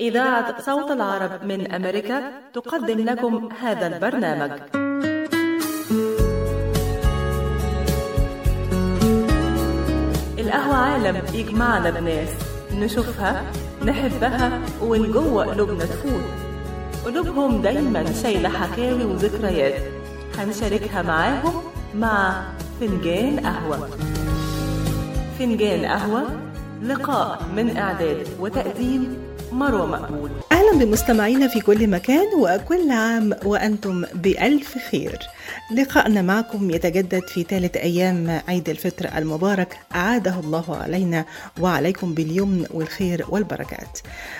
إذاعة صوت العرب من أمريكا تقدم لكم هذا البرنامج. القهوة عالم يجمعنا بناس نشوفها نحبها ومن جوه قلوبنا تفوت. قلوبهم دايما شايلة حكاوي وذكريات. هنشاركها معاهم مع فنجان قهوة. فنجان قهوة لقاء من إعداد وتقديم مروة مقبول. أهلا بمستمعينا في كل مكان وكل عام وأنتم بألف خير. لقاءنا معكم يتجدد في ثالث أيام عيد الفطر المبارك. أعاده الله علينا وعليكم باليمن والخير والبركات.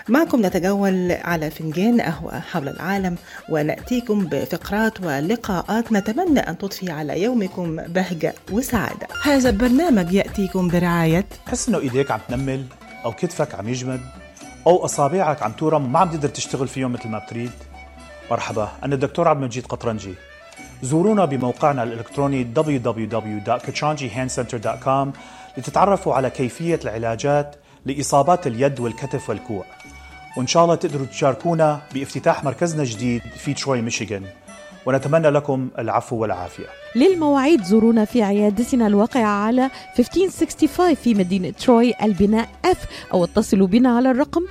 معكم نتجول على فنجان قهوة حول العالم ونأتيكم بفقرات ولقاءات نتمنى أن تضفي على يومكم بهجة وسعادة. هذا البرنامج يأتيكم برعاية تحس إنه إيديك عم تنمل أو كتفك عم يجمد أو أصابعك عم تورم ما عم تقدر تشتغل فيهم مثل ما بتريد. مرحبا أنا الدكتور عبد المجيد قطرنجي. زورونا بموقعنا الإلكتروني www.kachanjihandcenter.com لتتعرفوا على كيفية العلاجات لإصابات اليد والكتف والكوع. وإن شاء الله تقدروا تشاركونا بافتتاح مركزنا الجديد في تروي ميشيغان. ونتمنى لكم العفو والعافية. للمواعيد زورونا في عيادتنا الواقعة على 1565 في مدينة تروي البناء F أو اتصلوا بنا على الرقم 248-869-4263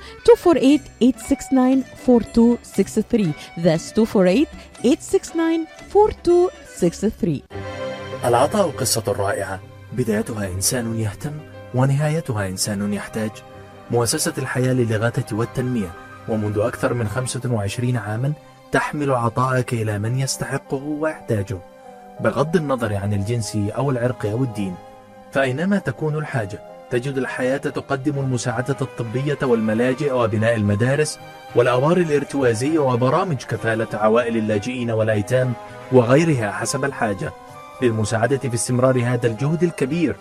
That's 248-869-4263 العطاء قصة رائعة. بدايتها إنسان يهتم ونهايتها إنسان يحتاج. مؤسسة الحياة للإغاثة والتنمية. ومنذ أكثر من 25 عاما تحمل عطاءك إلى من يستحقه ويحتاجه بغض النظر عن الجنس أو العرق أو الدين. فأينما تكون الحاجة تجد الحياة تقدم المساعدة الطبية والملاجئ وبناء المدارس والأوار الارتوازية وبرامج كفالة عوائل اللاجئين والأيتام وغيرها حسب الحاجة. للمساعدة في استمرار هذا الجهد الكبير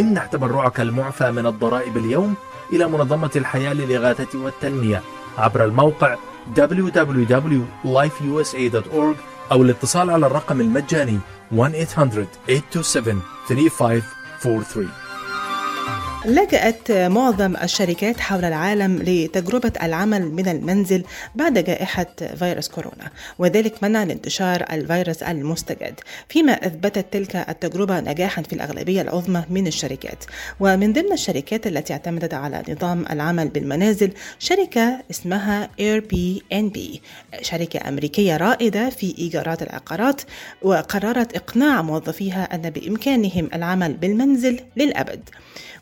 امنح تبرعك المعفى من الضرائب اليوم إلى منظمة الحياة للإغاثة والتنمية. عبر الموقع www.lifeusa.org أو الاتصال على الرقم المجاني 1-800-827-3543 لجأت معظم الشركات حول العالم لتجربة العمل من المنزل بعد جائحة فيروس كورونا وذلك منع الانتشار الفيروس المستجد. فيما أثبتت تلك التجربة نجاحا في الأغلبية العظمى من الشركات. ومن ضمن الشركات التي اعتمدت على نظام العمل بالمنازل شركة اسمها Airbnb شركة أمريكية رائدة في إيجارات العقارات وقررت إقناع موظفيها أن بإمكانهم العمل بالمنزل للأبد.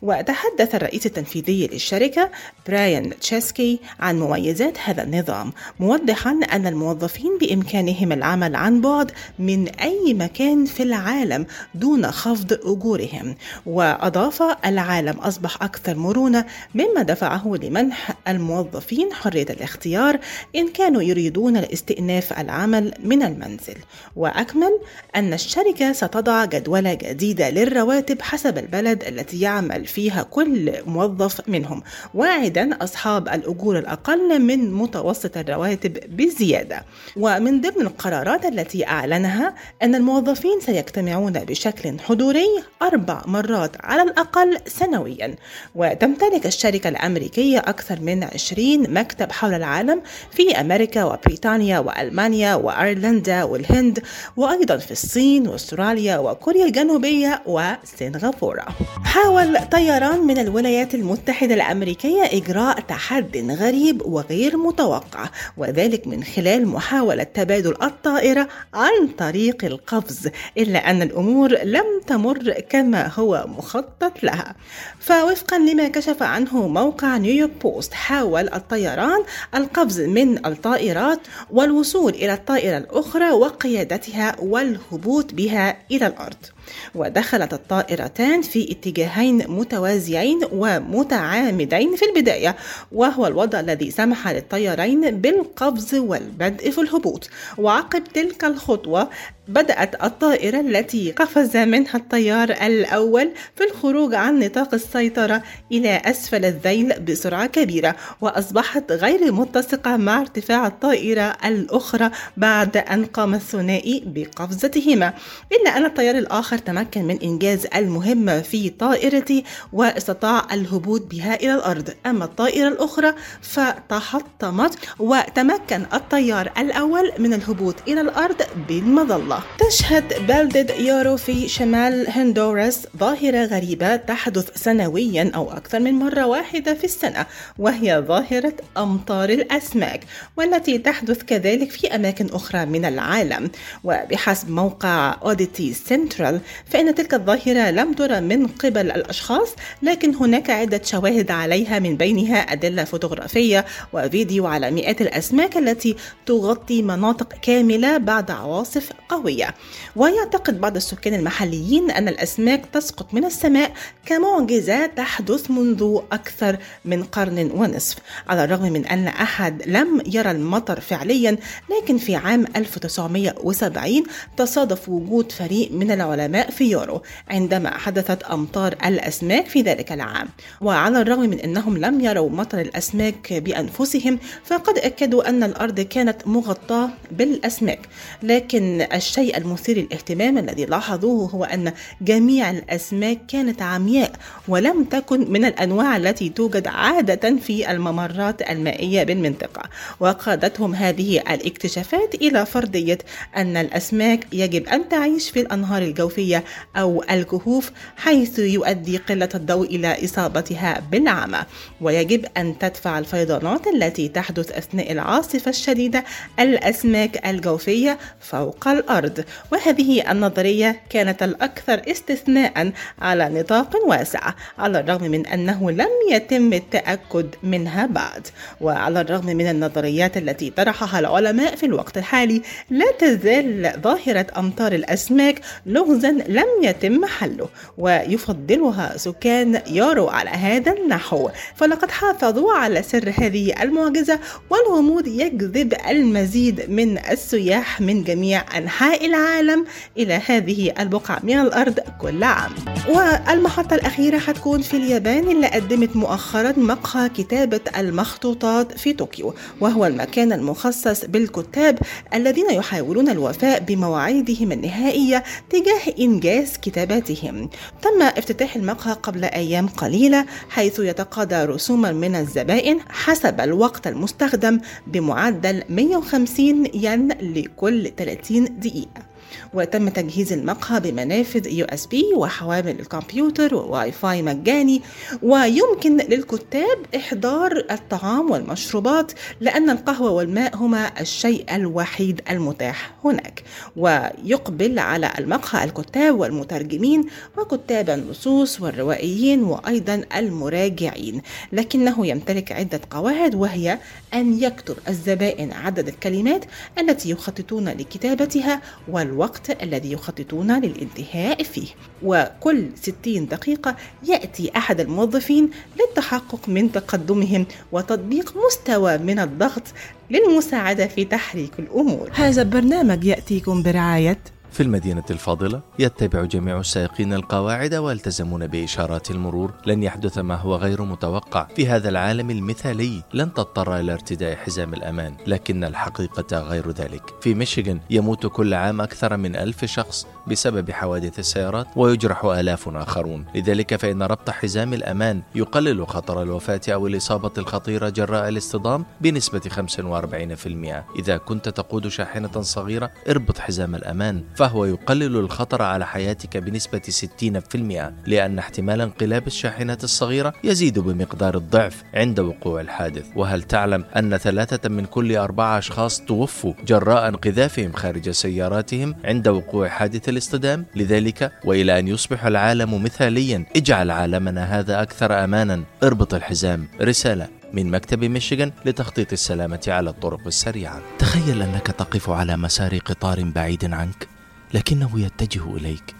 وتحدث الرئيس التنفيذي للشركة براين تشيسكي عن مميزات هذا النظام موضحا أن الموظفين بإمكانهم العمل عن بعد من أي مكان في العالم دون خفض أجورهم وأضاف العالم أصبح أكثر مرونة مما دفعه لمنح الموظفين حرية الاختيار إن كانوا يريدون الاستئناف العمل من المنزل. وأكمل أن الشركة ستضع جدولة جديدة للرواتب حسب البلد التي يعمل فيها كل موظف منهم. واعدا أصحاب الأجور الأقل من متوسط الرواتب بزيادة. ومن ضمن القرارات التي أعلنها أن الموظفين سيجتمعون بشكل حضوري أربع مرات على الأقل سنويا. وتمتلك الشركة الأمريكية أكثر من 20 مكتب حول العالم في أمريكا وبريطانيا وألمانيا وأيرلندا والهند وأيضا في الصين وأستراليا وكوريا الجنوبية وسنغافورة. حاول طيران من الولايات المتحدة الأمريكية إجراء تحد غريب وغير متوقع وذلك من خلال محاولة تبادل الطائرة عن طريق القفز إلا أن الأمور لم تمر كما هو مخطط لها. فوفقا لما كشف عنه موقع نيويورك بوست حاول الطيران القفز من الطائرات والوصول إلى الطائرة الأخرى وقيادتها والهبوط بها إلى الأرض. ودخلت الطائرتان في اتجاهين متوازيين ومتعامدين في البداية وهو الوضع الذي سمح للطيارين بالقفز والبدء في الهبوط. وعقب تلك الخطوة بدأت الطائرة التي قفز منها الطيار الأول في الخروج عن نطاق السيطرة إلى أسفل الذيل بسرعة كبيرة وأصبحت غير متسقة مع ارتفاع الطائرة الأخرى بعد أن قام الثنائي بقفزتهما. إلا أن الطيار الآخر تمكن من إنجاز المهمة في طائرته واستطاع الهبوط بها إلى الأرض. أما الطائرة الأخرى فتحطمت وتمكن الطيار الأول من الهبوط إلى الأرض بالمظلة. تشهد بلدة يورو في شمال هندوراس ظاهرة غريبة تحدث سنويا أو أكثر من مرة واحدة في السنة وهي ظاهرة أمطار الأسماك والتي تحدث كذلك في أماكن أخرى من العالم. وبحسب موقع أوديتي سنترال فإن تلك الظاهرة لم ترى من قبل الأشخاص لكن هناك عدة شواهد عليها من بينها أدلة فوتوغرافية وفيديو على مئات الأسماك التي تغطي مناطق كاملة بعد عواصف قوية Yeah. ويعتقد بعض السكان المحليين أن الأسماك تسقط من السماء كمعجزة تحدث منذ أكثر من قرن ونصف. على الرغم من أن أحد لم يرى المطر فعليا لكن في عام 1970 تصادف وجود فريق من العلماء في يورو عندما حدثت أمطار الأسماك في ذلك العام. وعلى الرغم من أنهم لم يروا مطر الأسماك بأنفسهم فقد أكدوا أن الأرض كانت مغطاة بالأسماك. لكن الشيء المثير للاهتمام الذي لاحظوه هو أن جميع الأسماك كانت عمياء ولم تكن من الأنواع التي توجد عادة في الممرات المائية بالمنطقة. وقادتهم هذه الاكتشافات إلى فرضية أن الأسماك يجب أن تعيش في الأنهار الجوفية أو الكهوف حيث يؤدي قلة الضوء إلى إصابتها بالعمى. ويجب أن تدفع الفيضانات التي تحدث أثناء العاصفة الشديدة الأسماك الجوفية فوق الأرض. وهذه النظرية كانت الأكثر استثناء على نطاق واسع على الرغم من أنه لم يتم التأكد منها بعد. وعلى الرغم من النظريات التي طرحها العلماء في الوقت الحالي لا تزال ظاهرة أمطار الأسماك لغزا لم يتم حله ويفضلها سكان يارو على هذا النحو. فلقد حافظوا على سر هذه المعجزة والغموض يجذب المزيد من السياح من جميع أنحاء العالم. إلى هذه البقعة من الأرض كل عام. والمحطة الأخيرة حتكون في اليابان اللي قدمت مؤخرا مقهى كتابة المخطوطات في طوكيو وهو المكان المخصص للكتاب الذين يحاولون الوفاء بمواعيدهم النهائية تجاه إنجاز كتاباتهم. تم افتتاح المقهى قبل أيام قليلة حيث يتقاضى رسوما من الزبائن حسب الوقت المستخدم بمعدل 150 ين لكل 30 دقيقة. وتم تجهيز المقهى بمنافذ USB وحوامل الكمبيوتر وواي فاي مجاني ويمكن للكتاب إحضار الطعام والمشروبات لأن القهوة والماء هما الشيء الوحيد المتاح هناك. ويقبل على المقهى الكتاب والمترجمين وكتاب النصوص والروائيين وأيضا المراجعين لكنه يمتلك عدة قواعد وهي أن يكتب الزبائن عدد الكلمات التي يخططون لكتابتها والوقت الذي يخططون للانتهاء فيه. وكل 60 دقيقة يأتي أحد الموظفين للتحقق من تقدمهم وتطبيق مستوى من الضغط للمساعدة في تحريك الأمور. هذا البرنامج يأتيكم برعاية في المدينة الفاضلة يتبع جميع السائقين القواعد ويلتزمون بإشارات المرور. لن يحدث ما هو غير متوقع. في هذا العالم المثالي لن تضطر إلى ارتداء حزام الأمان لكن الحقيقة غير ذلك. في ميشيغان يموت كل عام أكثر من ألف شخص بسبب حوادث السيارات ويجرح آلاف آخرون. لذلك فإن ربط حزام الأمان يقلل خطر الوفاة أو الإصابة الخطيرة جراء الاصطدام بنسبة 45% إذا كنت تقود شاحنة صغيرة اربط حزام الأمان. فهو يقلل الخطر على حياتك بنسبة 60% لأن احتمال انقلاب الشاحنة الصغيرة يزيد بمقدار الضعف عند وقوع الحادث. وهل تعلم أن ثلاثة من كل أربعة أشخاص توفوا جراء انقذافهم خارج سياراتهم عند وقوع حادث الاصطدام؟ لذلك وإلى أن يصبح العالم مثاليا اجعل عالمنا هذا أكثر أمانا. اربط الحزام. رسالة من مكتب ميشيغان لتخطيط السلامة على الطرق السريعة. تخيل أنك تقف على مسار قطار بعيد عنك. لكنه يتجه إليك.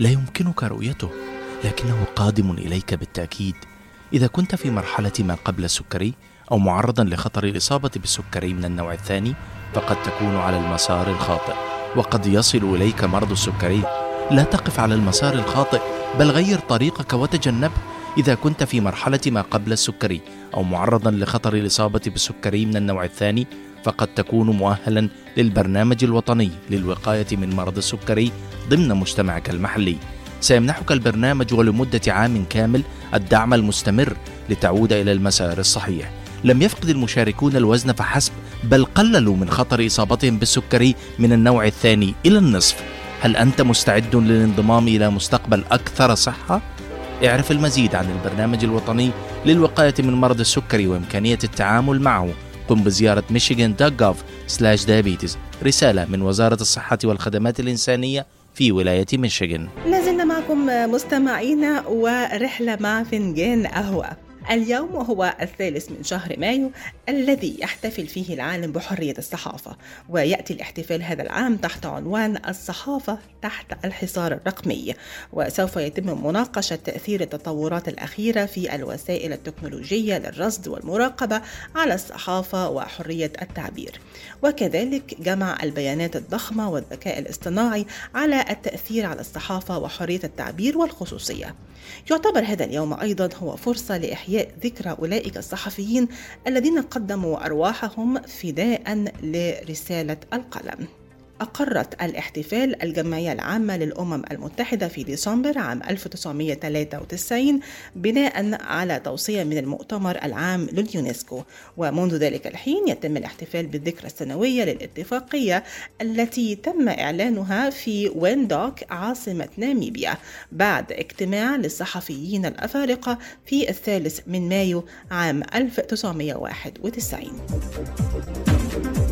لا يمكنك رؤيته لكنه قادم إليك بالتأكيد. إذا كنت في مرحلة ما قبل السكري أو معرضا لخطر الإصابة بالسكري من النوع الثاني فقد تكون على المسار الخاطئ وقد يصل إليك مرض السكري. لا تقف على المسار الخاطئ بل غير طريقك وتجنبه. إذا كنت في مرحلة ما قبل السكري أو معرضا لخطر الإصابة بالسكري من النوع الثاني فقد تكون مؤهلا للبرنامج الوطني للوقاية من مرض السكري ضمن مجتمعك المحلي. سيمنحك البرنامج ولمدة عام كامل الدعم المستمر لتعود إلى المسار الصحيح. لم يفقد المشاركون الوزن فحسب بل قللوا من خطر إصابتهم بالسكري من النوع الثاني إلى النصف. هل أنت مستعد للانضمام إلى مستقبل أكثر صحة؟ اعرف المزيد عن البرنامج الوطني للوقاية من مرض السكري وإمكانية التعامل معه. قم بزيارة michigan.gov/diabetes رسالة من وزارة الصحة والخدمات الإنسانية في ولاية ميشيغان. لازلنا معكم مستمعينا ورحلة مع فنجان قهوة. اليوم هو الثالث من شهر مايو الذي يحتفل فيه العالم بحرية الصحافة ويأتي الاحتفال هذا العام تحت عنوان الصحافة تحت الحصار الرقمي. وسوف يتم مناقشة تأثير التطورات الأخيرة في الوسائل التكنولوجية للرصد والمراقبة على الصحافة وحرية التعبير. وكذلك جمع البيانات الضخمة والذكاء الاصطناعي على التأثير على الصحافة وحرية التعبير والخصوصية. يعتبر هذا اليوم أيضا هو فرصة لإحياء ذكرى أولئك الصحفيين الذين قدموا أرواحهم فداء لرسالة القلم. أقرت الاحتفال الجمعية العامة للأمم المتحدة في ديسمبر عام 1993 بناء على توصية من المؤتمر العام لليونسكو. ومنذ ذلك الحين يتم الاحتفال بالذكرى السنوية للاتفاقية التي تم إعلانها في ويندوك عاصمة ناميبيا بعد اجتماع للصحفيين الأفارقة في الثالث من مايو عام 1991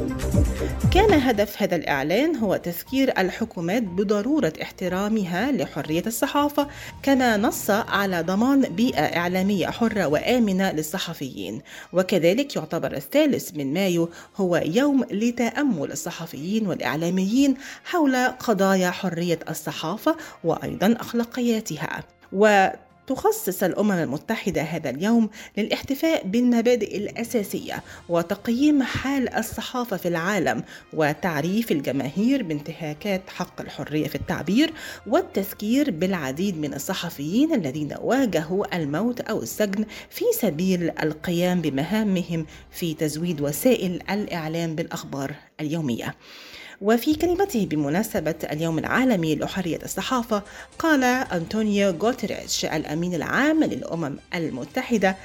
كان هدف هذا الإعلان هو تذكير الحكومات بضرورة احترامها لحرية الصحافة كما نص على ضمان بيئة إعلامية حرة وآمنة للصحفيين. وكذلك يعتبر الثالث من مايو هو يوم لتأمل الصحفيين والإعلاميين حول قضايا حرية الصحافة وأيضا أخلاقياتها. تخصص الأمم المتحدة هذا اليوم للاحتفاء بالمبادئ الأساسية وتقييم حال الصحافة في العالم وتعريف الجماهير بانتهاكات حق الحرية في التعبير والتذكير بالعديد من الصحفيين الذين واجهوا الموت أو السجن في سبيل القيام بمهامهم في تزويد وسائل الإعلام بالأخبار اليومية. وفي كلمته بمناسبة اليوم العالمي لحرية الصحافة قال أنطونيو غوتريتش الأمين العام للأمم المتحدة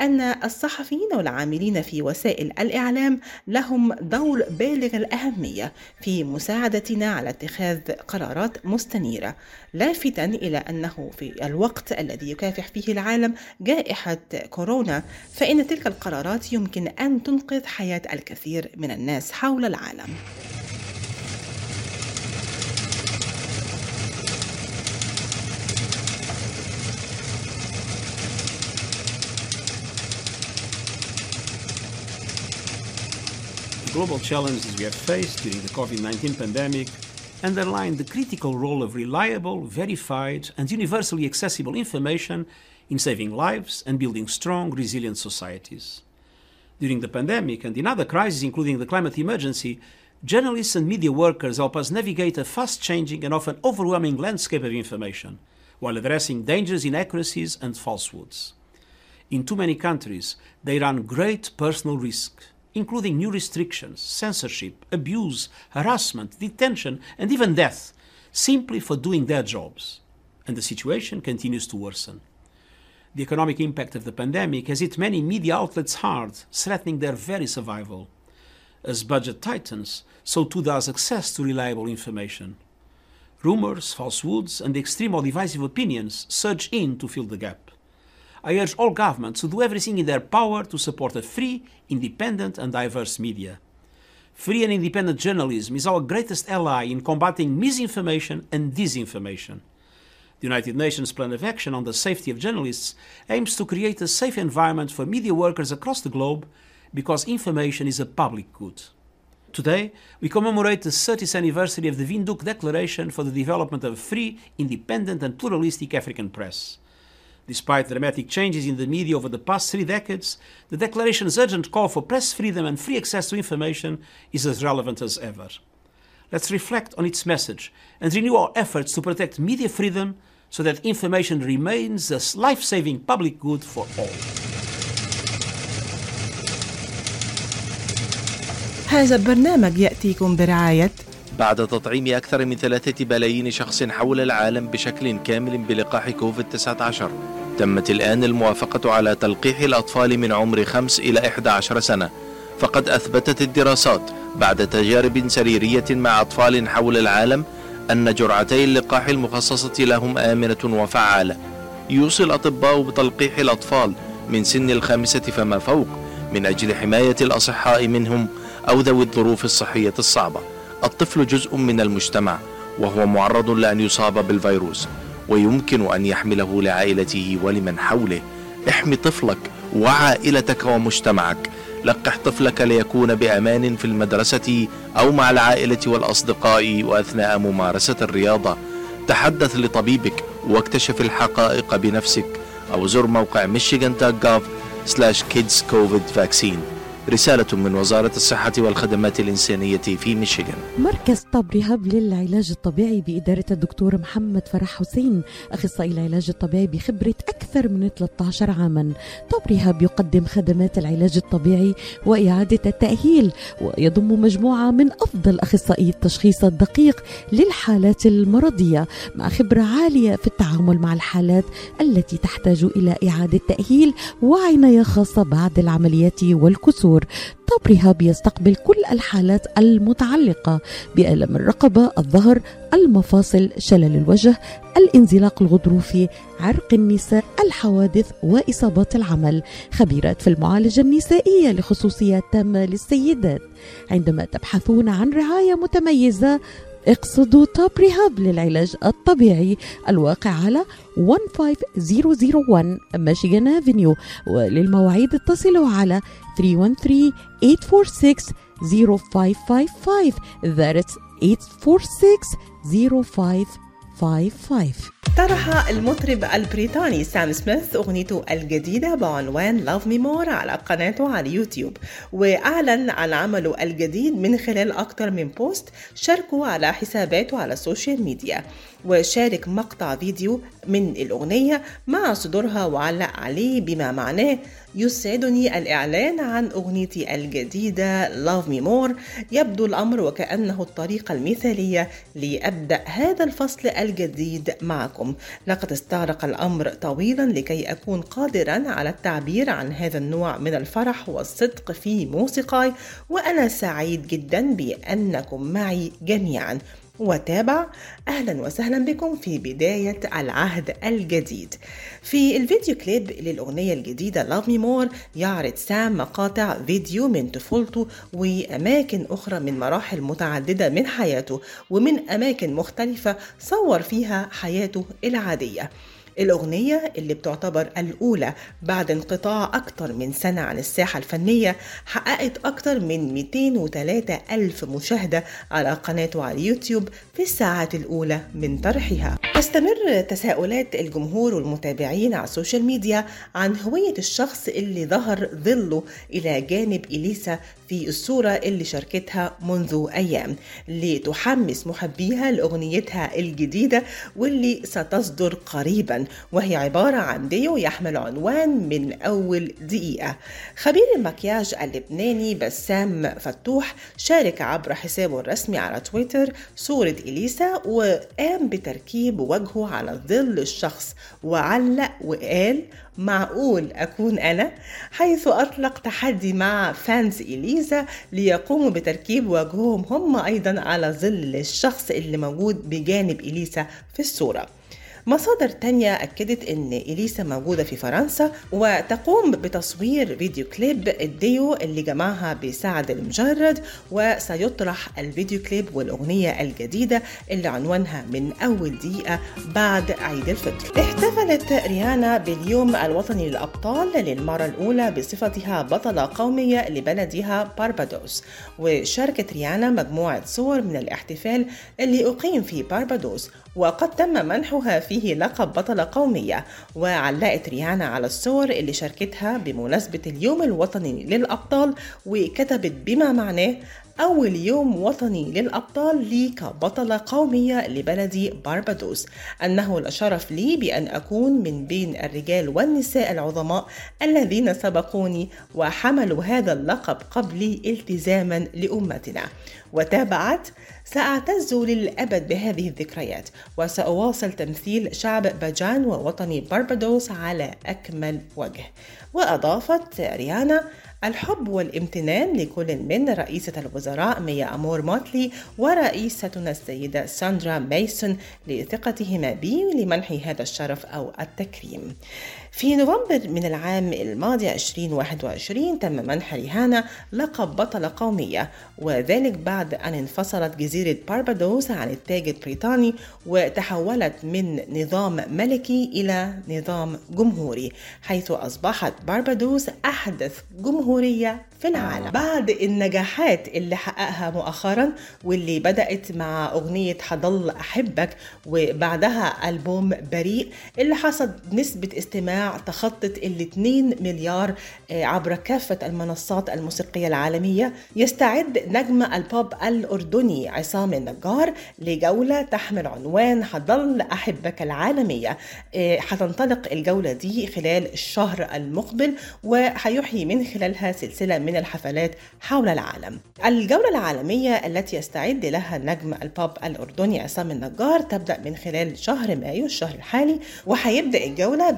أن الصحفيين والعاملين في وسائل الإعلام لهم دور بالغ الأهمية في مساعدتنا على اتخاذ قرارات مستنيرة لافتا إلى أنه في الوقت الذي يكافح فيه العالم جائحة كورونا فإن تلك القرارات يمكن أن تنقذ حياة الكثير من الناس حول العالم. Global challenges we have faced during the COVID 19 pandemic underline the critical role of reliable, verified, and universally accessible information in saving lives and building strong, resilient societies. During the pandemic and in other crises, including the climate emergency, journalists and media workers help us navigate a fast changing and often overwhelming landscape of information while addressing dangerous inaccuracies and falsehoods. In too many countries, they run great personal risk including new restrictions, censorship, abuse, harassment, detention, and even death, simply for doing their jobs. And the situation continues to worsen. The economic impact of the pandemic has hit many media outlets hard, threatening their very survival. As budget tightens, so too does access to reliable information. Rumors, falsehoods, and extreme or divisive opinions surge in to fill the gap. I urge all governments to do everything in their power to support a free, independent, and diverse media. Free and independent journalism is our greatest ally in combating misinformation and disinformation. The United Nations Plan of Action on the Safety of Journalists aims to create a safe environment for media workers across the globe because information is a public good. Today, we commemorate the 30th anniversary of the Windhoek Declaration for the Development of a Free, Independent, and Pluralistic African Press. Despite dramatic changes in the media over the past three decades, the Declaration's urgent call for press freedom and free access to information is as relevant as ever. let's reflect on its message and renew our efforts to protect media freedom so that information remains a life saving public good for all. هذا البرنامج يأتيكم برعاية بعد تطعيم أكثر من ثلاثة بلايين شخص حول العالم بشكل كامل بلقاح كوفيد-19 تمت الآن الموافقة على تلقيح الأطفال من عمر 5 إلى 11 سنة. فقد أثبتت الدراسات بعد تجارب سريرية مع أطفال حول العالم أن جرعتي اللقاح المخصصة لهم آمنة وفعالة. يوصي الأطباء بتلقيح الأطفال من سن الخامسة فما فوق من أجل حماية الأصحاء منهم أو ذوي الظروف الصحية الصعبة. الطفل جزء من المجتمع وهو معرض لأن يصاب بالفيروس. ويمكن أن يحمله لعائلته ولمن حوله. احمي طفلك وعائلتك ومجتمعك. لقح طفلك ليكون بأمان في المدرسة أو مع العائلة والأصدقاء وأثناء ممارسة الرياضة. تحدث لطبيبك واكتشف الحقائق بنفسك أو زر موقع michigan.gov slash kids covid vaccine. رسالة من وزارة الصحة والخدمات الإنسانية في ميشيغان. مركز طب رهاب للعلاج الطبيعي بإدارة الدكتور محمد فرح حسين أخصائي العلاج الطبيعي بخبرة أكثر من 13 عاما. طب رهاب يقدم خدمات العلاج الطبيعي وإعادة التأهيل ويضم مجموعة من أفضل أخصائي التشخيص الدقيق للحالات المرضية مع خبرة عالية في التعامل مع الحالات التي تحتاج إلى إعادة تأهيل وعناية خاصة بعد العمليات والكسور. الدكتور طب رهاب يستقبل كل الحالات المتعلقة بألم الرقبة الظهر المفاصل شلل الوجه الانزلاق الغضروفي عرق النساء الحوادث وإصابات العمل. خبيرات في المعالجة النسائية لخصوصيات تامة للسيدات. عندما تبحثون عن رعاية متميزة اقصدوا توب ريهاب للعلاج الطبيعي الواقع على 15001 ميشيغان افنيو وللمواعيد اتصلوا على 313 846 0555 That's 846 0555 طرح المطرب البريطاني سام سميث أغنيته الجديدة بعنوان Love Me More على قناته على يوتيوب وأعلن عن عمله الجديد من خلال أكثر من post شاركوا على حساباته على ال social media وشارك مقطع فيديو من الأغنية مع صدورها وعلق عليه بما معناه يسعدني الإعلان عن أغنيتي الجديدة Love Me More. يبدو الأمر وكأنه الطريقة المثالية لأبدأ هذا الفصل الجديد معكم. لقد استغرق الأمر طويلا لكي أكون قادرا على التعبير عن هذا النوع من الفرح والصدق في موسيقاي وأنا سعيد جدا بأنكم معي جميعا. وتابع أهلا وسهلا بكم في بداية العهد الجديد. في الفيديو كليب للأغنية الجديدة Love Me More يعرض سام مقاطع فيديو من طفولته وأماكن أخرى من مراحل متعددة من حياته ومن أماكن مختلفة صور فيها حياته العادية. الأغنية اللي بتعتبر الأولى بعد انقطاع أكتر من سنة عن الساحة الفنية حققت أكتر من 203 ألف مشاهدة على قناته على اليوتيوب في الساعات الأولى. من طرحها. تستمر تساؤلات الجمهور والمتابعين على ال social media عن هوية الشخص اللي ظهر ظله إلى جانب إليسا في الصورة اللي شاركتها منذ أيام. لتحمس محبيها لأغنيتها الجديدة واللي ستصدر قريبا. وهي عبارة عن ديو يحمل عنوان من أول دقيقة. خبير المكياج اللبناني بسام فتوح شارك عبر حسابه الرسمي على تويتر صورة إليسا وقام بتركيب وجهه على ظل الشخص وعلق وقال معقول أكون أنا؟ حيث أطلق تحدي مع fans إليسا ليقوموا بتركيب وجههم هم أيضا على ظل الشخص اللي موجود بجانب إليسا في الصورة. مصادر تانية أكدت أن إليسا موجودة في فرنسا وتقوم بتصوير فيديو كليب الديو اللي جمعها بسعد المجرد وسيطرح الفيديو كليب والأغنية الجديدة اللي عنوانها من أول دقيقة بعد عيد الفطر. احتفلت ريانا باليوم الوطني للأبطال للمرة الأولى بصفتها بطلة قومية لبلدها باربادوس. وشاركت ريانا مجموعة صور من الاحتفال اللي أقيم في باربادوس. وقد تم منحها فيه لقب بطلة قومية. وعلقت ريانا على الصور اللي شاركتها بمناسبة اليوم الوطني للأبطال وكتبت بما معناه أول يوم وطني للأبطال لي كبطلة قومية لبلدي باربادوس. أنه لشرف لي بأن أكون من بين الرجال والنساء العظماء الذين سبقوني وحملوا هذا اللقب قبلي التزاما لأمتنا. وتابعت سأعتز للأبد بهذه الذكريات وسأواصل تمثيل شعب باجان ووطني باربادوس على أكمل وجه. وأضافت ريانا الحب والامتنان لكل من رئيسة الوزراء ميا أمور موتلي ورئيستنا السيدة ساندرا ميسون لثقتهما بي لمنحي هذا الشرف أو التكريم. في نوفمبر من العام الماضي 2021 تم منح ريهانا لقب بطلة قومية وذلك بعد أن انفصلت جزيرة باربادوس عن التاج البريطاني وتحولت من نظام ملكي إلى نظام جمهوري حيث أصبحت باربادوس أحدث جمهورية في العالم. بعد النجاحات اللي حققها مؤخرا واللي بدأت مع أغنية حضل أحبك وبعدها ألبوم بريء اللي حصد نسبة استماع تخطت ال 2 مليار عبر كافة المنصات الموسيقية العالمية يستعد نجم البوب الأردني عصام النجار لجولة تحمل عنوان حضل أحبك العالمية. حتنطلق الجولة دي خلال الشهر المقبل وحيحيي من خلالها سلسلة من الحفلات حول العالم. الجولة العالمية التي يستعد لها نجم البوب الأردني عصام النجار تبدأ من خلال شهر مايو الشهر الحالي وهيبدأ الجولة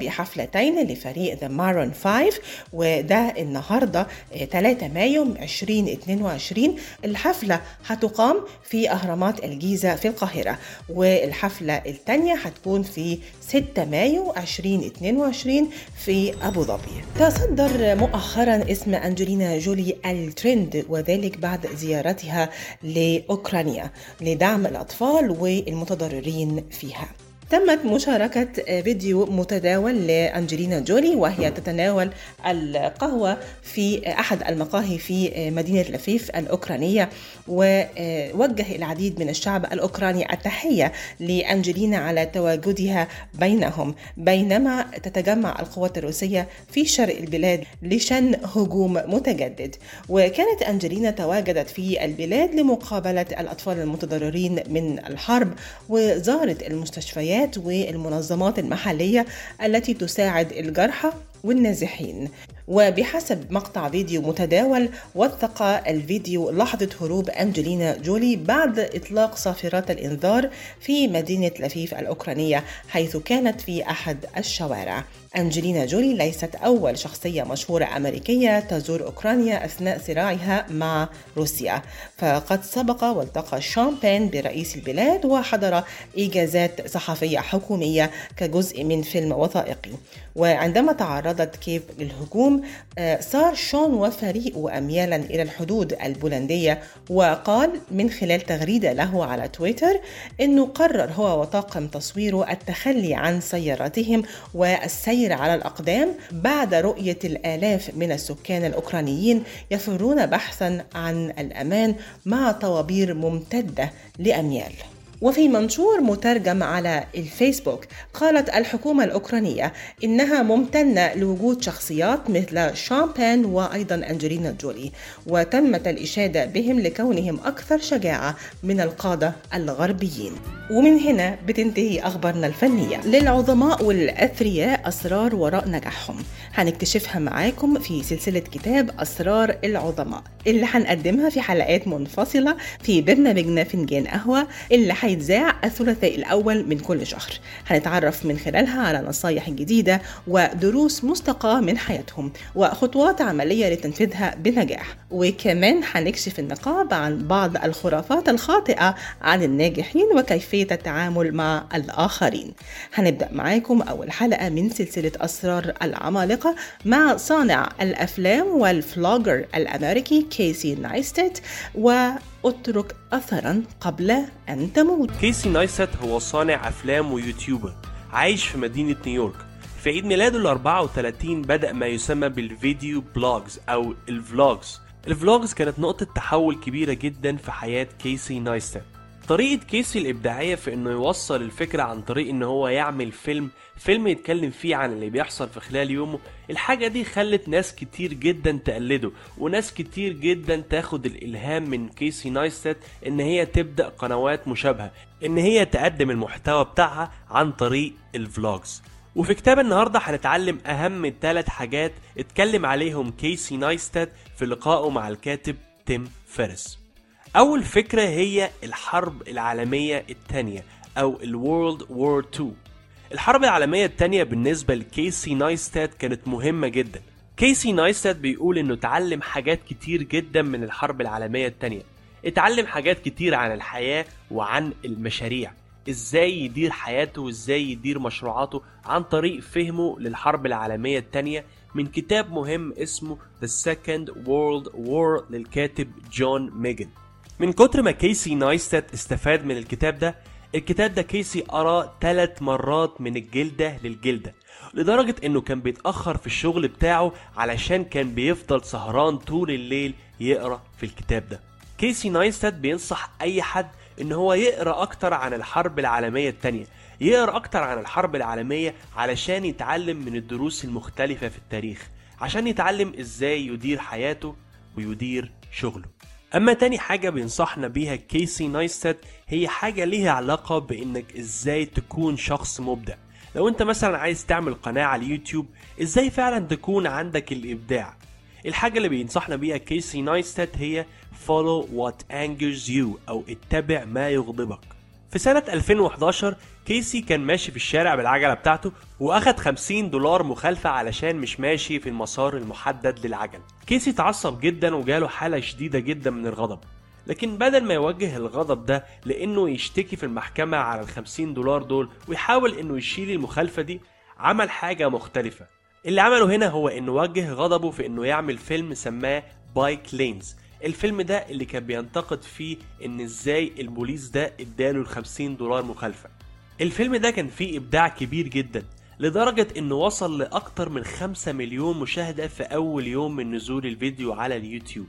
بحفلتين لفريق The Maroon 5 وده النهاردة 3 مايو 2022 الحفلة هتقام في أهرامات الجيزة في القاهرة والحفلة الثانية هتكون في 6 مايو 2022 في أبو ظبي. تصدر مؤخرا اسم أنجلينا جولي الترند وذلك بعد زيارتها لأوكرانيا لدعم الأطفال والمتضررين فيها. تمت مشاركة فيديو متداول لأنجلينا جولي وهي تتناول القهوة في أحد المقاهي في مدينة لفيف الأوكرانية. ووجه العديد من الشعب الأوكراني التحية لأنجلينا على تواجدها بينهم. بينما تتجمع القوات الروسية في شرق البلاد لشن هجوم متجدد. وكانت أنجلينا تواجدت في البلاد لمقابلة الأطفال المتضررين من الحرب وزارت المستشفيات والمنظمات المحلية التي تساعد الجرحى والنازحين. وبحسب مقطع فيديو متداول وثق الفيديو لحظة هروب أنجلينا جولي بعد إطلاق صافرات الإنذار في مدينة لفيف الأوكرانية حيث كانت في أحد الشوارع. أنجلينا جولي ليست أول شخصية مشهورة أمريكية تزور أوكرانيا أثناء صراعها مع روسيا. فقد سبق والتقى شامبين برئيس البلاد وحضر إجازات صحفية حكومية كجزء من فيلم وثائقي. وعندما تعرضت كيف للهجوم صار شون وفريقه أميالا إلى الحدود البولندية وقال من خلال تغريدة له على تويتر أنه قرر هو وطاقم تصويره التخلي عن سيارتهم والسير على الأقدام بعد رؤية الآلاف من السكان الأوكرانيين يفرون بحثا عن الأمان مع طوابير ممتدة لأميال. وفي منشور مترجم على الفيسبوك قالت الحكومة الأوكرانية إنها ممتنة لوجود شخصيات مثل شامبان وأيضا أنجلينا جولي وتمت الإشادة بهم لكونهم أكثر شجاعة من القادة الغربيين. ومن هنا بتنتهي أخبارنا الفنية. للعظماء والأثرياء أسرار وراء نجاحهم. هنكتشفها معاكم في سلسلة كتاب أسرار العظماء اللي هنقدمها في حلقات منفصلة في برنامجنا فنجان قهوة اللي هيتذاع الثلاثاء الأول من كل شهر. هنتعرف من خلالها على نصايح جديدة ودروس مستقاة من حياتهم وخطوات عملية لتنفيذها بنجاح. وكمان هنكشف النقاب عن بعض الخرافات الخاطئة عن الناجحين وكيفية التعامل مع الآخرين. هنبدأ معاكم أول حلقة من سلسلة أسرار العمالقة مع صانع الأفلام وال vlogger الأمريكي كيسي نايستات و اترك أثرا قبل أن تموت. كيسي نايستات هو صانع أفلام و YouTuber عايش في مدينة نيويورك. في عيد ميلاده ال 34 بدأ ما يسمى بال video blogs أو ال vlogs. ال vlogs كانت نقطة تحول كبيرة جدا في حياة كيسي نايستات طريقة كيسي الإبداعية في إنه يوصل الفكرة عن طريق إن هو يعمل فيلم فيلم يتكلم فيه عن اللي بيحصل في خلال يومه. الحاجة دي خلت ناس كتير جدا تقلده وناس كتير جدا تاخد الإلهام من كيسي نايستات إن هي تبدأ قنوات مشابهة إن هي تقدم المحتوى بتاعها عن طريق ال vlogs. وفي كتاب النهارده هنتعلم أهم ثلاث حاجات اتكلم عليهم كيسي نايستات في لقائه مع الكاتب تيم فيريس. أول فكرة هي الحرب العالمية الثانية أو ال World War 2 الحرب العالمية الثانية بالنسبة لكيسي نايستات كانت مهمة جدا. كيسي نايستات بيقول إنه اتعلم حاجات كتير جدا من الحرب العالمية الثانية اتعلم حاجات كتير عن الحياة وعن المشاريع. إزاي يدير حياته وإزاي يدير مشروعاته عن طريق فهمه للحرب العالمية الثانية من كتاب مهم اسمه The Second World War للكاتب جون كيجن من كتر ما كيسي نايستات استفاد من الكتاب ده الكتاب ده كيسي قرأه ثلاث مرات من الجلدة للجلدة لدرجة إنه كان بيتأخر في الشغل بتاعه علشان كان بيفضل سهران طول الليل يقرأ في الكتاب ده. كيسي نايستات بينصح أي حد إن هو يقرأ أكتر عن الحرب العالمية الثانية يقرأ أكتر عن الحرب العالمية علشان يتعلم من الدروس المختلفة في التاريخ عشان يتعلم إزاي يدير حياته ويدير شغله. أما تاني حاجة بينصحنا بيها كيسي نايستاد هي حاجة ليها علاقة بإنك إزاي تكون شخص مبدع. لو أنت مثلا عايز تعمل قناة على اليوتيوب إزاي فعلا تكون عندك الإبداع؟ الحاجة اللي بينصحنا بيها كيسي نايستات هي follow what angers you أو اتبع ما يغضبك. في سنة 2011 كيسي كان ماشي في الشارع بالعجلة بتاعته وأخد 50 دولار مخالفة علشان مش ماشي في المسار المحدد للعجل. كيسي اتعصب جدا وجاله حالة شديدة جدا من الغضب. لكن بدل ما يوجه الغضب ده لإنه يشتكي في المحكمة على ال 50 دولار دول ويحاول إنه يشيل المخالفة دي عمل حاجة مختلفة. اللي عمله هنا هو إنه وجه غضبه في إنه يعمل فيلم سماه Bike Lanes الفيلم ده اللي كان بينتقد فيه إن إزاي البوليس ده إداله ال 50 دولار مخالفة. الفيلم ده كان فيه إبداع كبير جدا لدرجة إنه وصل لأكتر من 5 مليون مشاهدة في أول يوم من نزول الفيديو على اليوتيوب.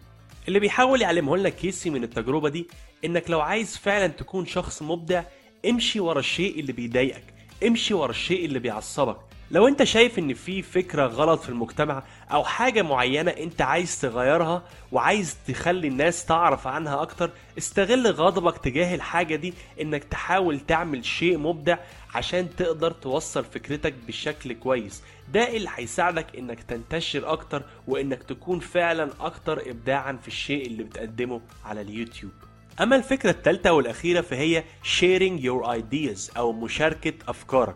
اللي بيحاول يعلمه لنا كيسي من التجربة دي إنك لو عايز فعلا تكون شخص مبدع امشي ورا الشيء اللي بيضايقك امشي ورا الشيء اللي بيعصبك. لو انت شايف ان في فكرة غلط في المجتمع أو حاجة معينة انت عايز تغيرها وعايز تخلي الناس تعرف عنها أكتر استغل غضبك تجاه الحاجة دي انك تحاول تعمل شيء مبدع عشان تقدر توصل فكرتك بشكل كويس. ده اللي هيساعدك انك تنتشر أكتر وانك تكون فعلا أكتر ابداعا في الشيء اللي بتقدمه على اليوتيوب. أما الفكرة الثالثة والأخيرة فهي sharing your ideas أو مشاركة أفكارك.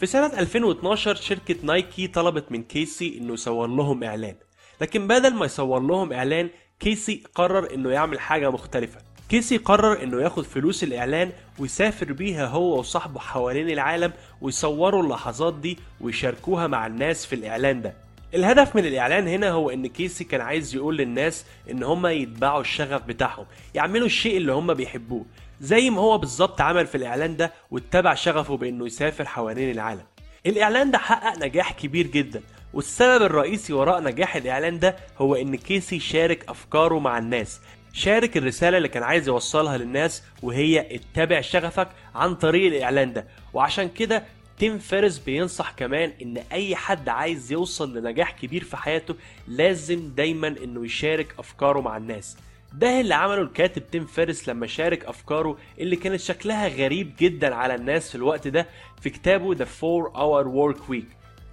في سنة 2012 شركة نايكي طلبت من كيسي إنه يصور لهم إعلان. لكن بدل ما يصور لهم إعلان كيسي قرر إنه يعمل حاجة مختلفة. كيسي قرر إنه ياخد فلوس الإعلان ويسافر بيها هو وصاحبه حوالين العالم ويصوروا اللحظات دي ويشاركوها مع الناس في الإعلان ده. الهدف من الإعلان هنا هو إن كيسي كان عايز يقول للناس إن هم يتبعوا الشغف بتاعهم يعملوا الشيء اللي هم بيحبوه. زي ما هو بالظبط عمل في الإعلان ده واتبع شغفه بإنه يسافر حوالين العالم. الإعلان ده حقق نجاح كبير جدا والسبب الرئيسي وراء نجاح الإعلان ده هو إن كيسي شارك أفكاره مع الناس شارك الرسالة اللي كان عايز يوصلها للناس وهي اتبع شغفك عن طريق الإعلان ده. وعشان كده تيم فيريس بينصح كمان إن أي حد عايز يوصل لنجاح كبير في حياته لازم دايما إنه يشارك أفكاره مع الناس. ده اللي عمله الكاتب تيم فيريس لما شارك أفكاره اللي كانت شكلها غريب جدا على الناس في الوقت ده في كتابه The 4 Hour Work Week.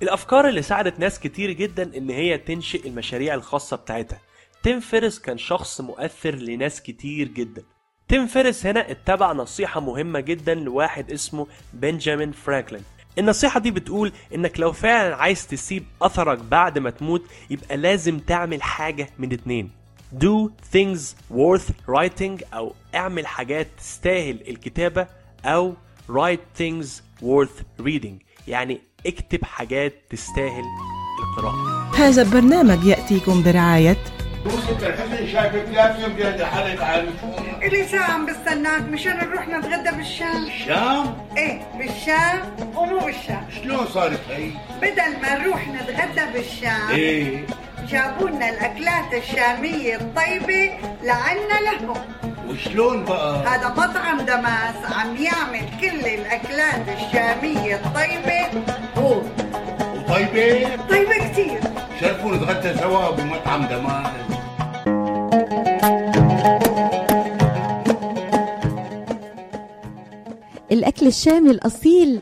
الأفكار اللي ساعدت ناس كتير جدا إن هي تنشئ المشاريع الخاصة بتاعتها. تيم فيريس كان شخص مؤثر لناس كتير جدا. تيم فيريس هنا اتبع نصيحة مهمة جدا لواحد اسمه بنجامين فرانكلين. النصيحة دي بتقول إنك لو فعلا عايز تسيب أثرك بعد ما تموت يبقى لازم تعمل حاجة من اتنين. Do things worth writing أو اعمل حاجات تستاهل الكتابة أو write things worth reading. يعني اكتب حاجات تستاهل القراءة. هذا البرنامج يأتيكم برعاية يوسف الحسن شايفك لا يوم جاي حالك عارف إلي ساعة عم بستناك مشان نروح نتغدى بالشام. شام إيه بالشام ومو بالشام. شلون صارت هي؟ بدل ما نروح نتغدى بالشام. إيه. جابوا لنا الأكلات الشامية الطيبة لعنا لهم وشلون بقى؟ هذا مطعم دماس عم يعمل كل الأكلات الشامية الطيبة هو وطيبة؟ طيبة كتير شرفوا نتغدى سوا بمطعم دماس الأكل الشامي الأصيل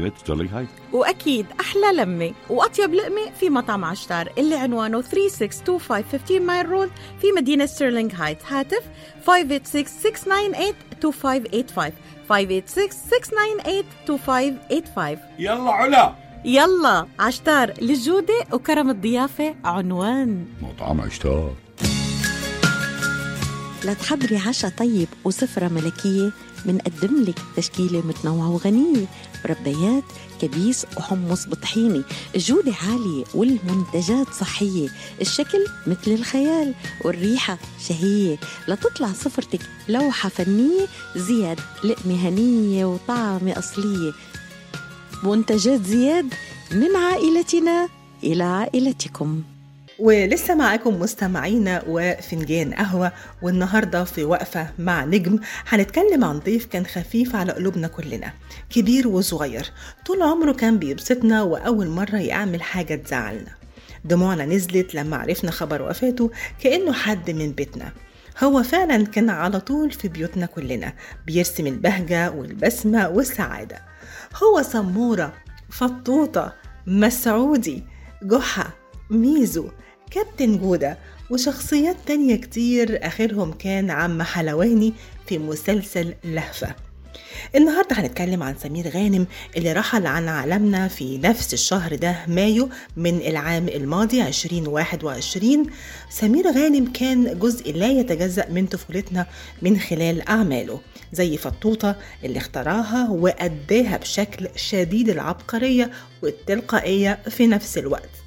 مدينة ستيرلينغ هايتس وأكيد أحلى لمة وأطيب لقمة في مطعم عشتار اللي عنوانه 3625 Mile Road في مدينة ستيرلينغ هايتس هاتف 586-698-2585 586-698-2585 يلا علا. يلا عشتار للجودة وكرم الضيافة عنوان. مطعم عشتار. لتحضري عشاء طيب وسفرة ملكية منقدم لك تشكيلة متنوعة وغنية مربيات كبيس وحمص بطحيني الجودة عالية والمنتجات صحية. الشكل مثل الخيال والريحة شهية. لتطلع سفرتك لوحة فنية زياد لقمة هنية وطعمة أصلية. منتجات زياد من عائلتنا إلى عائلتكم. ولسه معاكم مستمعينا وفنجان قهوة والنهاردة في وقفة مع نجم. هنتكلم عن ضيف كان خفيف على قلوبنا كلنا كبير وصغير. طول عمره كان بيبسطنا وأول مرة يعمل حاجة تزعلنا. دموعنا نزلت لما عرفنا خبر وفاته كأنه حد من بيتنا. هو فعلا كان على طول في بيوتنا كلنا بيرسم البهجة والبسمة والسعادة. هو سمورة فطوطة مسعودي جحا ميزو كابتن جودة وشخصيات تانية كتير آخرهم كان عم حلواني في مسلسل لهفة. النهاردة هنتكلم عن سمير غانم اللي رحل عن عالمنا في نفس الشهر ده مايو من العام الماضي 2021 سمير غانم كان جزء لا يتجزأ من طفولتنا من خلال أعماله زي فطوطة اللي اختراها وأداها بشكل شديد العبقرية والتلقائية في نفس الوقت.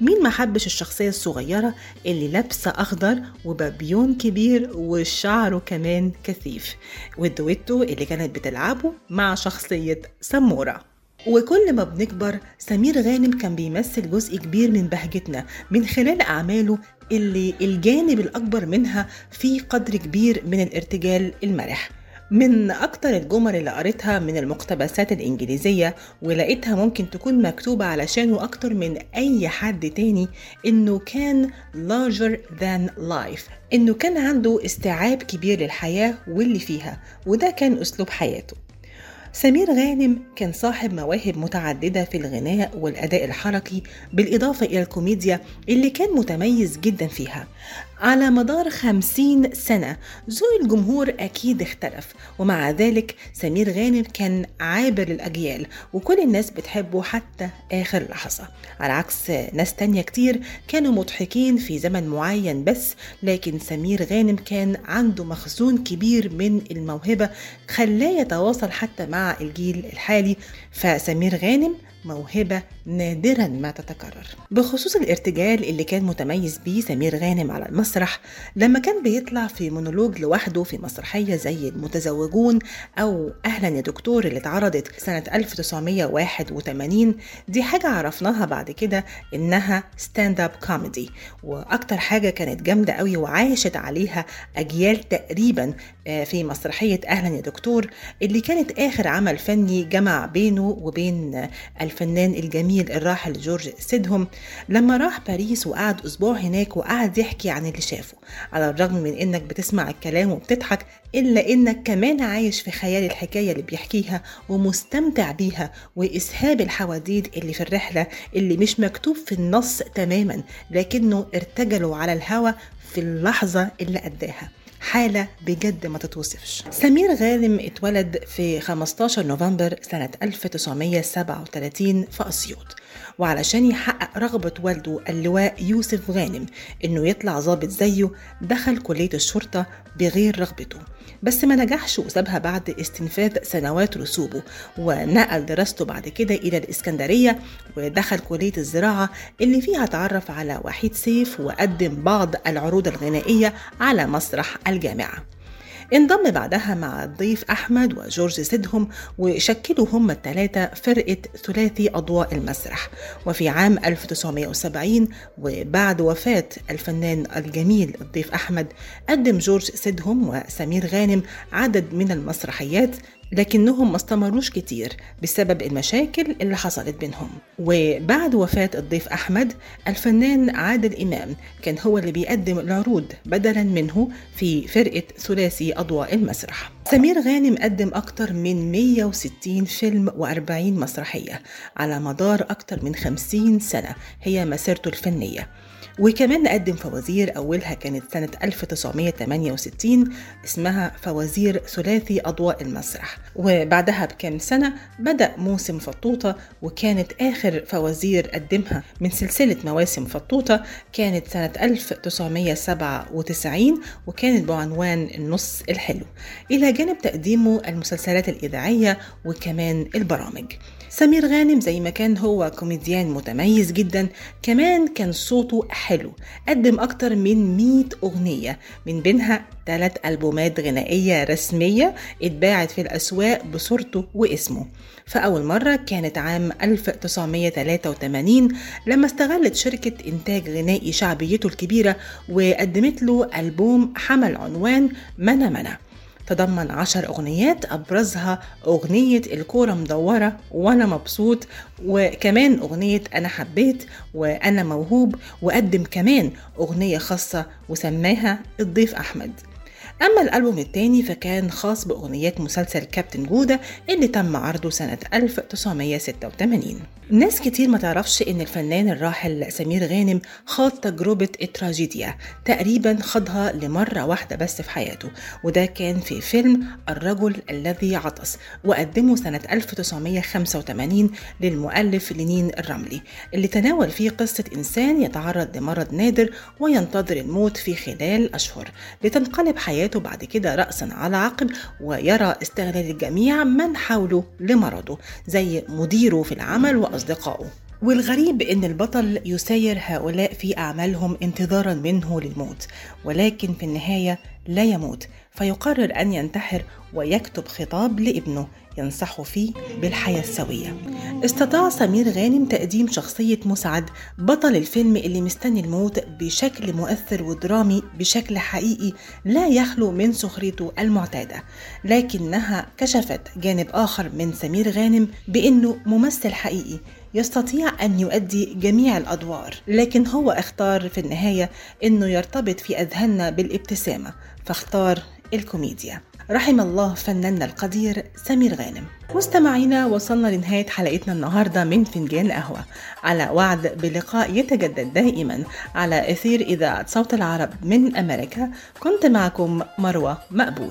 مين ما حبش الشخصية الصغيرة اللي لابسة أخضر وبابيون كبير وشعره كمان كثيف والدويتو اللي كانت بتلعبه مع شخصية سمورة وكل ما بنكبر سمير غانم كان بيمثل جزء كبير من بهجتنا من خلال أعماله اللي الجانب الأكبر منها فيه قدر كبير من الارتجال المرح. من أكتر الجمل اللي قريتها من المقتبسات الإنجليزية ولقيتها ممكن تكون مكتوبة علشانه أكتر من أي حد تاني إنه كان larger than life إنه كان عنده استيعاب كبير للحياة واللي فيها وده كان أسلوب حياته. سمير غانم كان صاحب مواهب متعددة في الغناء والأداء الحركي بالإضافة إلى الكوميديا اللي كان متميز جدا فيها. على مدار خمسين سنة ذوق الجمهور أكيد اختلف ومع ذلك سمير غانم كان عابر للأجيال وكل الناس بتحبه حتى آخر لحظة. على عكس ناس تانية كتير كانوا مضحكين في زمن معين بس لكن سمير غانم كان عنده مخزون كبير من الموهبة خلاه يتواصل حتى مع الجيل الحالي. فسمير غانم موهبة نادرا ما تتكرر. بخصوص الارتجال اللي كان متميز بيه سمير غانم على المسرح لما كان بيطلع في مونولوج لوحده في مسرحية زي المتزوجون أو أهلا يا دكتور اللي اتعرضت سنة 1981 دي حاجة عرفناها بعد كده إنها stand up comedy وأكتر حاجة كانت جامدة قوي وعاشت عليها أجيال تقريبا في مسرحية أهلا يا دكتور اللي كانت آخر عمل فني جمع بينه وبين الفنان الجميل الراحل جورج سيدهم لما راح باريس وقعد أسبوع هناك وقعد يحكي عن اللي شافه على الرغم من إنك بتسمع الكلام وبتضحك إلا إنك كمان عايش في خيال الحكاية اللي بيحكيها ومستمتع بيها وإسهاب الحواديت اللي في الرحلة اللي مش مكتوب في النص تماما لكنه ارتجلوا على الهوا في اللحظة اللي أداها. حالة بجد ما تتوصفش. سمير غانم اتولد في 15 نوفمبر سنة 1937 في أسيوط. وعلشان يحقق رغبة والده اللواء يوسف غانم إنه يطلع ضابط زيه دخل كلية الشرطة بغير رغبته. بس ما نجحش وسابها بعد استنفاذ سنوات رسوبه ونقل دراسته بعد كده إلى الإسكندرية ودخل كلية الزراعة اللي فيها تعرف على وحيد سيف وقدم بعض العروض الغنائية على مسرح الجامعة. انضم بعدها مع الضيف أحمد وجورج سيدهم وشكلوا هم الثلاثة فرقة ثلاثي أضواء المسرح. وفي عام 1970 وبعد وفاة الفنان الجميل الضيف أحمد قدم جورج سيدهم وسمير غانم عدد من المسرحيات لكنهم ما استمروش كتير بسبب المشاكل اللي حصلت بينهم. وبعد وفاة الضيف أحمد الفنان عادل إمام كان هو اللي بيقدم العروض بدلا منه في فرقة ثلاثي أضواء المسرح. سمير غانم قدم أكتر من 160 فيلم و40 مسرحية على مدار أكتر من 50 سنة هي مسيرته الفنية. وكمان قدم فوازير أولها كانت سنة 1968 اسمها فوازير ثلاثي أضواء المسرح. وبعدها بكام سنة بدأ موسم فطوطة وكانت آخر فوازير قدمها من سلسلة مواسم فطوطة كانت سنة 1997 وكانت بعنوان النص الحلو. إلى جانب تقديمه المسلسلات الإذاعية وكمان البرامج. سمير غانم زي ما كان هو كوميديان متميز جدا كمان كان صوته حلو قدم أكتر من 100 أغنية من بينها ثلاث ألبومات غنائية رسمية اتباعت في الأسواق بصورته واسمه. فأول مرة كانت عام 1983 لما استغلت شركة إنتاج غنائي شعبيته الكبيرة وقدمت له ألبوم حمل عنوان منا منا. تضمن عشر أغنيات أبرزها أغنية الكورة مدورة وأنا مبسوط وكمان أغنية أنا حبيت وأنا موهوب وقدم كمان أغنية خاصة وسماها الضيف أحمد. أما الألبوم الثاني فكان خاص بأغنيات مسلسل كابتن جودة اللي تم عرضه سنة 1986 ناس كتير ما تعرفش إن الفنان الراحل سمير غانم خاض تجربة التراجيديا تقريبا خاضها لمرة واحدة بس في حياته وده كان في فيلم الرجل الذي عطس وقدمه سنة 1985 للمؤلف لينين الرملي اللي تناول فيه قصة إنسان يتعرض لمرض نادر وينتظر الموت في خلال أشهر لتنقلب حياته بعد كده رأسا على عقب ويرى استغلال الجميع من حوله لمرضه زي مديره في العمل وأصدقائه. والغريب إن البطل يساير هؤلاء في أعمالهم انتظارا منه للموت ولكن في النهاية لا يموت. فيقرر أن ينتحر ويكتب خطاب لابنه ينصحه فيه بالحياة السوية. استطاع سمير غانم تقديم شخصية مسعد بطل الفيلم اللي مستني الموت بشكل مؤثر ودرامي بشكل حقيقي لا يخلو من سخريته المعتادة لكنها كشفت جانب آخر من سمير غانم بأنه ممثل حقيقي يستطيع أن يؤدي جميع الأدوار لكن هو اختار في النهاية أنه يرتبط في أذهاننا بالابتسامة فاختار الكوميديا. رحم الله فناننا القدير سمير غانم. مستمعينا وصلنا لنهاية حلقتنا النهاردة من فنجان قهوة. على وعد بلقاء يتجدد دائما على أثير إذاعة صوت العرب من أمريكا. كنت معكم مروة مقبول.